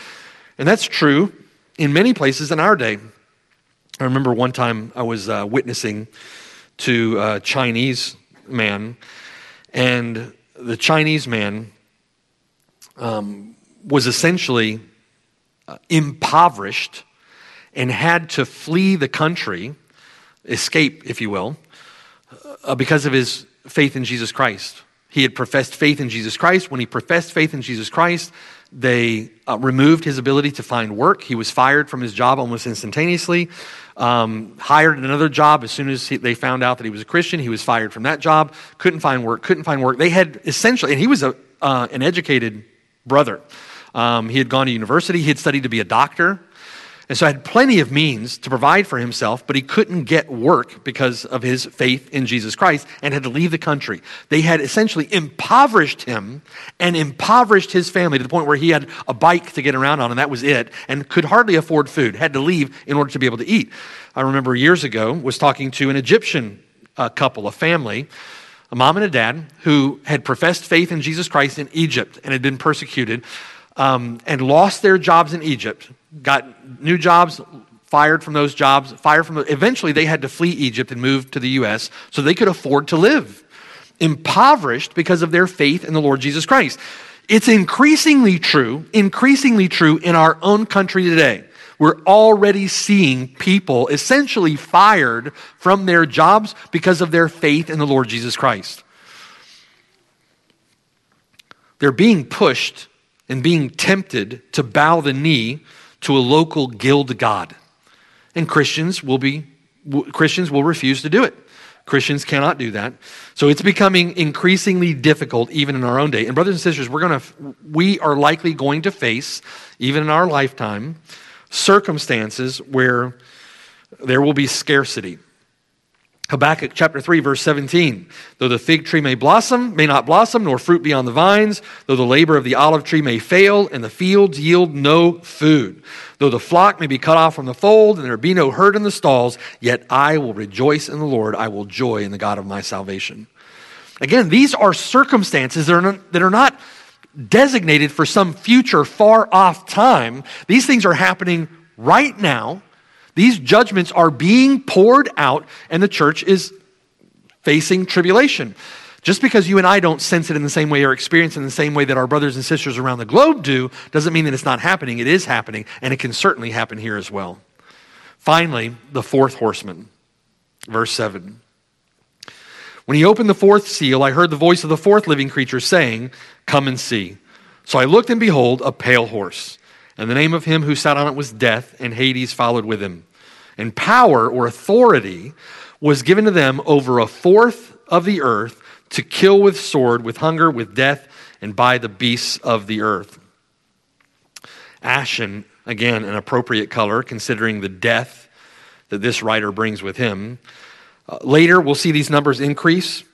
And that's true in many places in our day. I remember one time I was uh, witnessing to a Chinese man, and the Chinese man um, was essentially uh, impoverished and had to flee the country, escape, if you will, uh, because of his faith in Jesus Christ. He had professed faith in Jesus Christ. When he professed faith in Jesus Christ, they uh, removed his ability to find work. He was fired from his job almost instantaneously. Um, hired another job as soon as he, they found out that he was a Christian. He was fired from that job. Couldn't find work. Couldn't find work. They had essentially, and he was a, uh, an educated brother. Um, he had gone to university. He had studied to be a doctor. And so had plenty of means to provide for himself, but he couldn't get work because of his faith in Jesus Christ and had to leave the country. They had essentially impoverished him and impoverished his family to the point where he had a bike to get around on, and that was it, and could hardly afford food, had to leave in order to be able to eat. I remember years ago was talking to an Egyptian uh, couple, a family, a mom and a dad, who had professed faith in Jesus Christ in Egypt and had been persecuted um, and lost their jobs in Egypt got new jobs, fired from those jobs, fired from. Eventually, they had to flee Egypt and move to the U.S. so they could afford to live, impoverished because of their faith in the Lord Jesus Christ. It's increasingly true, increasingly true in our own country today. We're already seeing people essentially fired from their jobs because of their faith in the Lord Jesus Christ. They're being pushed and being tempted to bow the knee to a local guild god. And Christians will be Christians will refuse to do it. Christians cannot do that. So it's becoming increasingly difficult even in our own day. And brothers and sisters, we're going to we are likely going to face even in our lifetime circumstances where there will be scarcity. Habakkuk chapter 3, verse 17. Though the fig tree may blossom, may not blossom, nor fruit be on the vines, though the labor of the olive tree may fail, and the fields yield no food, though the flock may be cut off from the fold, and there be no herd in the stalls, yet I will rejoice in the Lord, I will joy in the God of my salvation. Again, these are circumstances that are not, that are not designated for some future far off time. These things are happening right now these judgments are being poured out, and the church is facing tribulation. Just because you and I don't sense it in the same way or experience it in the same way that our brothers and sisters around the globe do, doesn't mean that it's not happening. It is happening, and it can certainly happen here as well. Finally, the fourth horseman, verse 7. When he opened the fourth seal, I heard the voice of the fourth living creature saying, Come and see. So I looked, and behold, a pale horse. And the name of him who sat on it was Death, and Hades followed with him. And power or authority was given to them over a fourth of the earth to kill with sword, with hunger, with death, and by the beasts of the earth. Ashen, again, an appropriate color considering the death that this writer brings with him. Uh, later, we'll see these numbers increase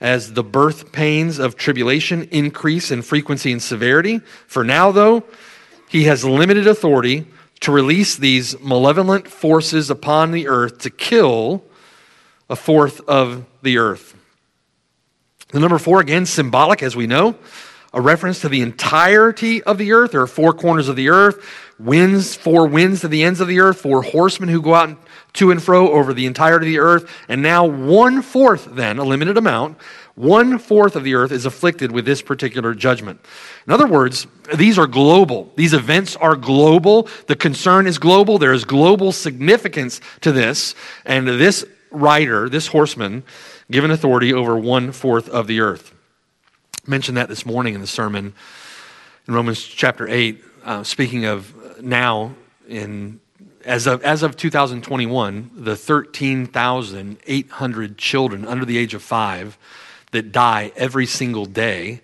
as the birth pains of tribulation increase in frequency and severity. For now, though, he has limited authority to release these malevolent forces upon the earth to kill a fourth of the earth. The number four, again, symbolic, as we know, a reference to the entirety of the earth. There are four corners of the earth, winds, four winds to the ends of the earth, four horsemen who go out to and fro over the entirety of the earth, and now one fourth, then, a limited amount, one fourth of the earth is afflicted with this particular judgment. In other words, these are global. These events are global. The concern is global. There is global significance to this. And this rider, this horseman, given authority over one fourth of the earth. I mentioned that this morning in the sermon in Romans chapter 8, uh, speaking of now in as of, as of 2021, the 13,800 children under the age of five that die every single day.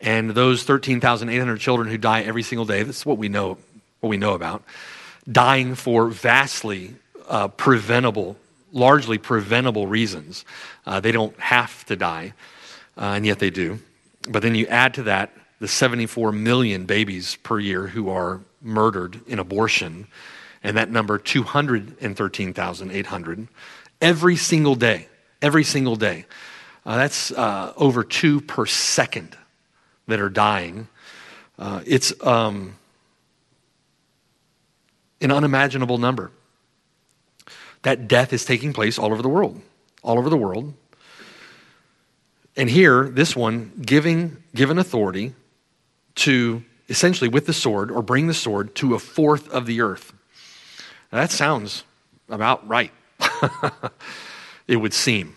And those 13,800 children who die every single day, that's what we know, what we know about, dying for vastly uh, preventable, largely preventable reasons. Uh, they don't have to die, uh, and yet they do. But then you add to that the 74 million babies per year who are murdered in abortion and that number 213,800 every single day. Every single day. Uh, that's uh, over two per second that are dying. Uh, it's um, an unimaginable number. That death is taking place all over the world. All over the world. And here, this one giving given authority to essentially with the sword or bring the sword to a fourth of the earth. Now, that sounds about right. it would seem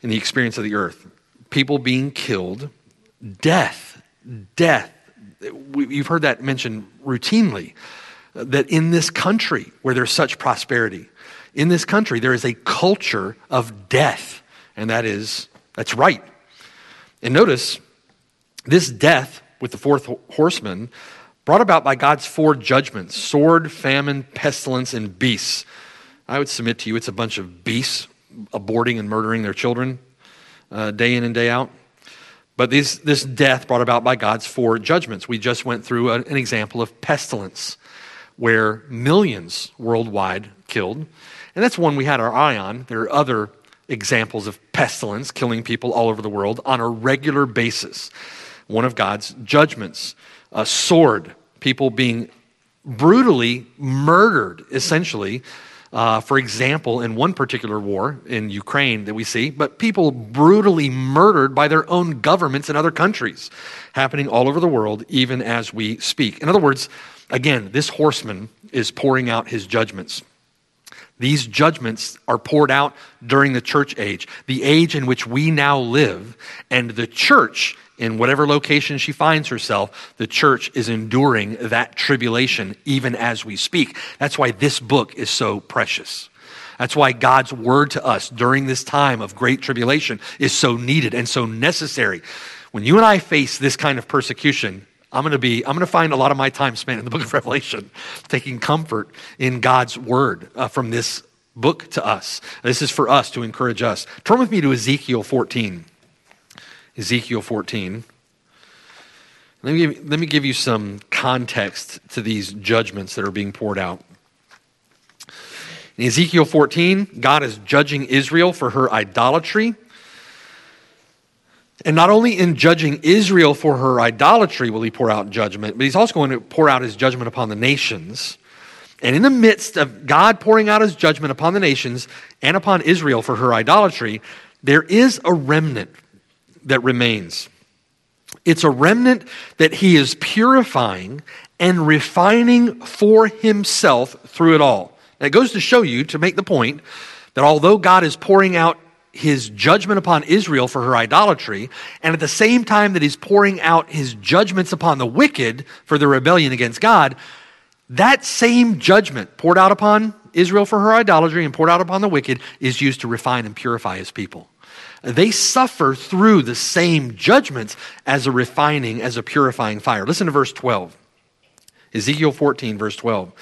in the experience of the earth. People being killed, death, death. You've heard that mentioned routinely that in this country where there's such prosperity, in this country there is a culture of death, and that is that's right. And notice this death with the fourth horseman brought about by God's four judgments sword, famine, pestilence, and beasts. I would submit to you it's a bunch of beasts aborting and murdering their children uh, day in and day out. But this, this death brought about by God's four judgments. We just went through a, an example of pestilence where millions worldwide killed. And that's one we had our eye on. There are other examples of pestilence killing people all over the world on a regular basis. One of God's judgments, a sword, people being brutally murdered, essentially. Uh, for example, in one particular war in Ukraine that we see, but people brutally murdered by their own governments in other countries, happening all over the world, even as we speak. In other words, again, this horseman is pouring out his judgments. These judgments are poured out during the church age, the age in which we now live. And the church, in whatever location she finds herself, the church is enduring that tribulation even as we speak. That's why this book is so precious. That's why God's word to us during this time of great tribulation is so needed and so necessary. When you and I face this kind of persecution, I'm going to be, I'm going to find a lot of my time spent in the book of Revelation, taking comfort in God's word uh, from this book to us. This is for us to encourage us. Turn with me to Ezekiel 14. Ezekiel 14. Let me, give, let me give you some context to these judgments that are being poured out. In Ezekiel 14, God is judging Israel for her idolatry and not only in judging Israel for her idolatry will he pour out judgment, but he's also going to pour out his judgment upon the nations. And in the midst of God pouring out his judgment upon the nations and upon Israel for her idolatry, there is a remnant that remains. It's a remnant that he is purifying and refining for himself through it all. That goes to show you, to make the point, that although God is pouring out his judgment upon Israel for her idolatry, and at the same time that he's pouring out his judgments upon the wicked for their rebellion against God, that same judgment poured out upon Israel for her idolatry and poured out upon the wicked is used to refine and purify his people. They suffer through the same judgments as a refining, as a purifying fire. Listen to verse 12. Ezekiel 14, verse 12.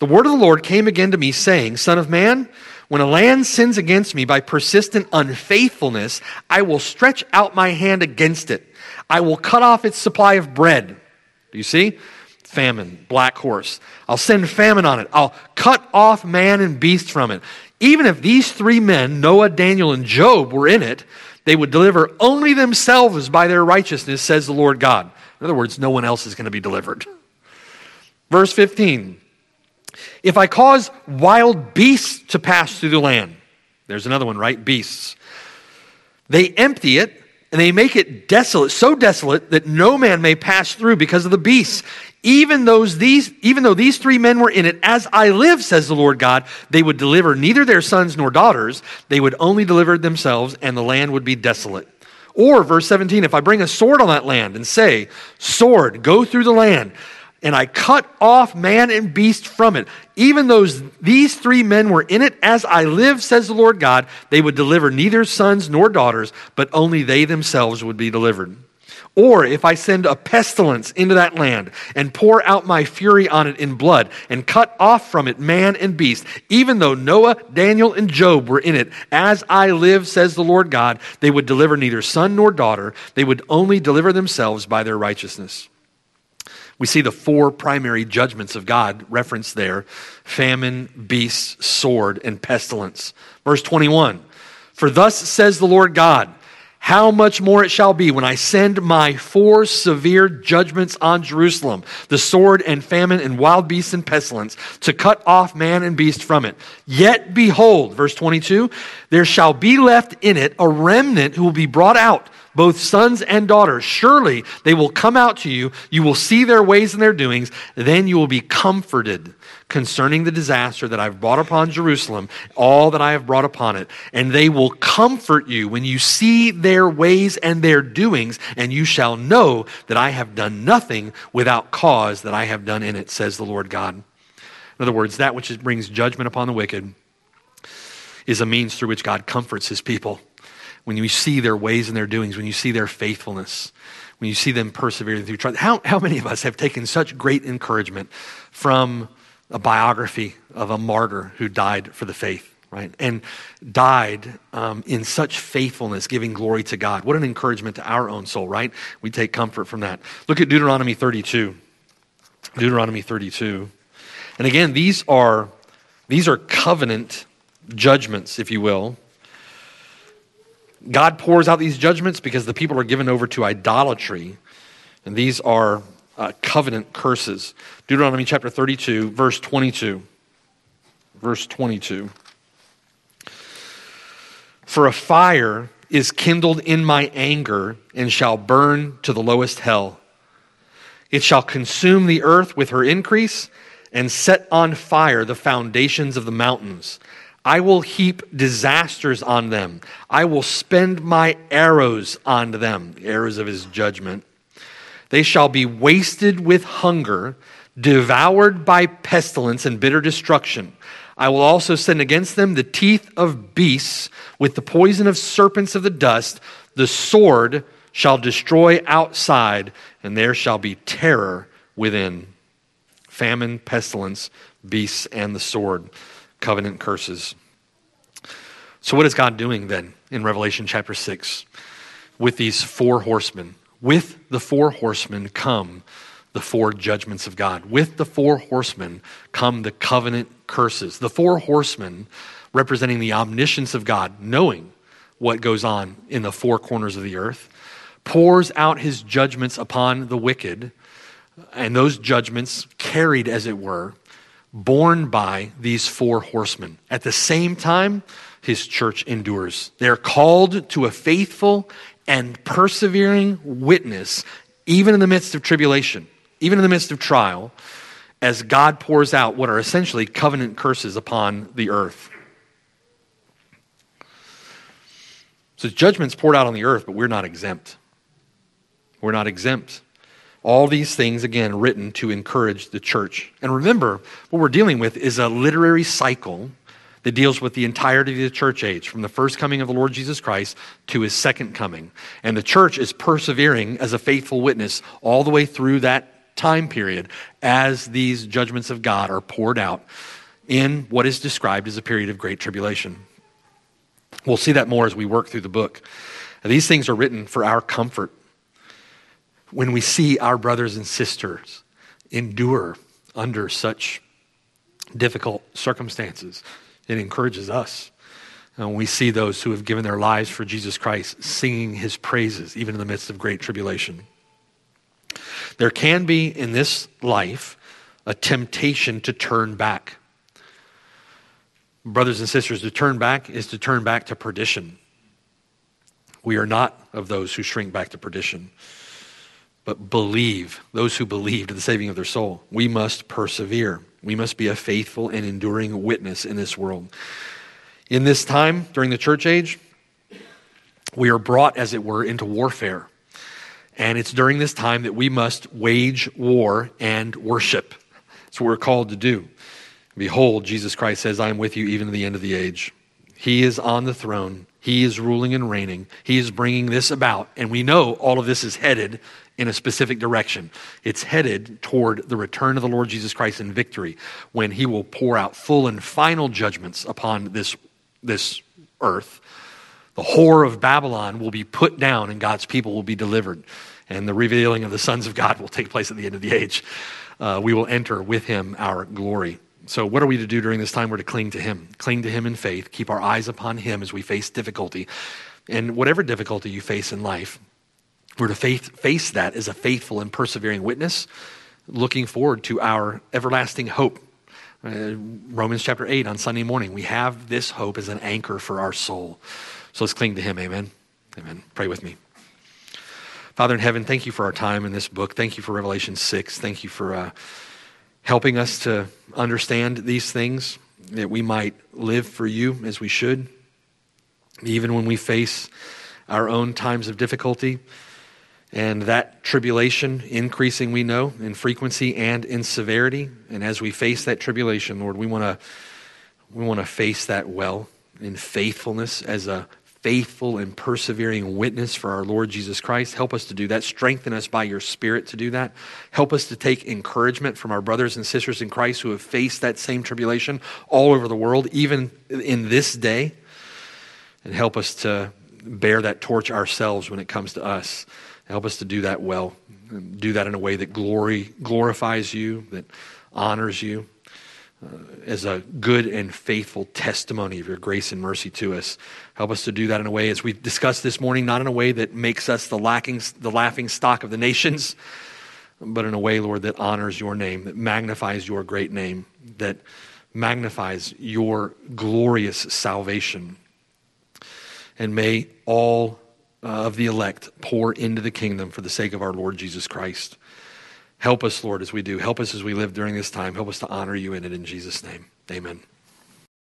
The word of the Lord came again to me, saying, Son of man, when a land sins against me by persistent unfaithfulness, I will stretch out my hand against it. I will cut off its supply of bread. Do you see? Famine, black horse. I'll send famine on it. I'll cut off man and beast from it. Even if these three men, Noah, Daniel, and Job, were in it, they would deliver only themselves by their righteousness, says the Lord God. In other words, no one else is going to be delivered. Verse 15 if I cause wild beasts to pass through the land, there's another one, right? Beasts. They empty it and they make it desolate, so desolate that no man may pass through because of the beasts. Even those these even though these three men were in it, as I live, says the Lord God, they would deliver neither their sons nor daughters, they would only deliver themselves, and the land would be desolate. Or verse 17, if I bring a sword on that land and say, Sword, go through the land, and I cut off man and beast from it. Even those these three men were in it, as I live, says the Lord God, they would deliver neither sons nor daughters, but only they themselves would be delivered. Or if I send a pestilence into that land and pour out my fury on it in blood and cut off from it man and beast, even though Noah, Daniel, and Job were in it, as I live, says the Lord God, they would deliver neither son nor daughter. They would only deliver themselves by their righteousness. We see the four primary judgments of God referenced there famine, beasts, sword, and pestilence. Verse 21 For thus says the Lord God, how much more it shall be when I send my four severe judgments on Jerusalem the sword and famine and wild beasts and pestilence to cut off man and beast from it. Yet behold, verse 22, there shall be left in it a remnant who will be brought out both sons and daughters. Surely they will come out to you. You will see their ways and their doings. Then you will be comforted concerning the disaster that I've brought upon Jerusalem, all that I have brought upon it. And they will comfort you when you see their ways and their doings, and you shall know that I have done nothing without cause that I have done in it, says the Lord God. In other words, that which brings judgment upon the wicked is a means through which God comforts his people when you see their ways and their doings, when you see their faithfulness, when you see them persevering through trials. How, how many of us have taken such great encouragement from a biography of a martyr who died for the faith? Right? And died um, in such faithfulness, giving glory to God. What an encouragement to our own soul, right? We take comfort from that. Look at Deuteronomy 32. Deuteronomy 32. And again, these are, these are covenant judgments, if you will. God pours out these judgments because the people are given over to idolatry. And these are uh, covenant curses. Deuteronomy chapter 32, verse 22. Verse 22. For a fire is kindled in my anger and shall burn to the lowest hell. It shall consume the earth with her increase and set on fire the foundations of the mountains. I will heap disasters on them. I will spend my arrows on them, the arrows of his judgment. They shall be wasted with hunger, devoured by pestilence and bitter destruction. I will also send against them the teeth of beasts with the poison of serpents of the dust. The sword shall destroy outside, and there shall be terror within. Famine, pestilence, beasts, and the sword covenant curses. So, what is God doing then in Revelation chapter 6 with these four horsemen? With the four horsemen come the four judgments of God. With the four horsemen come the covenant curses. The four horsemen representing the omniscience of God, knowing what goes on in the four corners of the earth, pours out his judgments upon the wicked, and those judgments carried, as it were, borne by these four horsemen. At the same time, his church endures. They are called to a faithful and persevering witness, even in the midst of tribulation, even in the midst of trial, as God pours out what are essentially covenant curses upon the earth. So judgment's poured out on the earth, but we're not exempt. We're not exempt. All these things, again, written to encourage the church. And remember, what we're dealing with is a literary cycle that deals with the entirety of the church age, from the first coming of the Lord Jesus Christ to his second coming. And the church is persevering as a faithful witness all the way through that time period as these judgments of God are poured out in what is described as a period of great tribulation. We'll see that more as we work through the book. These things are written for our comfort when we see our brothers and sisters endure under such difficult circumstances, it encourages us. And we see those who have given their lives for Jesus Christ singing his praises, even in the midst of great tribulation. There can be in this life a temptation to turn back. Brothers and sisters, to turn back is to turn back to perdition. We are not of those who shrink back to perdition but believe, those who believe to the saving of their soul. We must persevere. We must be a faithful and enduring witness in this world. In this time, during the church age, we are brought, as it were, into warfare. And it's during this time that we must wage war and worship. That's what we're called to do. Behold, Jesus Christ says, I am with you even to the end of the age. He is on the throne. He is ruling and reigning. He is bringing this about. And we know all of this is headed in a specific direction. It's headed toward the return of the Lord Jesus Christ in victory when he will pour out full and final judgments upon this, this earth. The whore of Babylon will be put down and God's people will be delivered. and the revealing of the sons of God will take place at the end of the age. Uh, we will enter with him our glory. So, what are we to do during this time? We're to cling to him, cling to him in faith, keep our eyes upon him as we face difficulty. And whatever difficulty you face in life, we're to faith, face that as a faithful and persevering witness, looking forward to our everlasting hope. Uh, Romans chapter 8 on Sunday morning, we have this hope as an anchor for our soul. So let's cling to Him. Amen. Amen. Pray with me. Father in heaven, thank you for our time in this book. Thank you for Revelation 6. Thank you for uh, helping us to understand these things, that we might live for you as we should, even when we face our own times of difficulty. And that tribulation increasing, we know, in frequency and in severity. And as we face that tribulation, Lord, we want to we want to face that well in faithfulness as a faithful and persevering witness for our Lord Jesus Christ. Help us to do that. Strengthen us by your Spirit to do that. Help us to take encouragement from our brothers and sisters in Christ who have faced that same tribulation all over the world, even in this day. And help us to bear that torch ourselves when it comes to us. Help us to do that well. Do that in a way that glory glorifies you, that honors you uh, as a good and faithful testimony of your grace and mercy to us. Help us to do that in a way, as we discussed this morning, not in a way that makes us the, lacking, the laughing stock of the nations, but in a way, Lord, that honors your name, that magnifies your great name, that magnifies your glorious salvation. And may all Uh, of the elect pour into the kingdom for the sake of our Lord Jesus Christ. Help us, Lord, as we do. Help us as we live during this time. Help us to honor you in it in Jesus' name. Amen.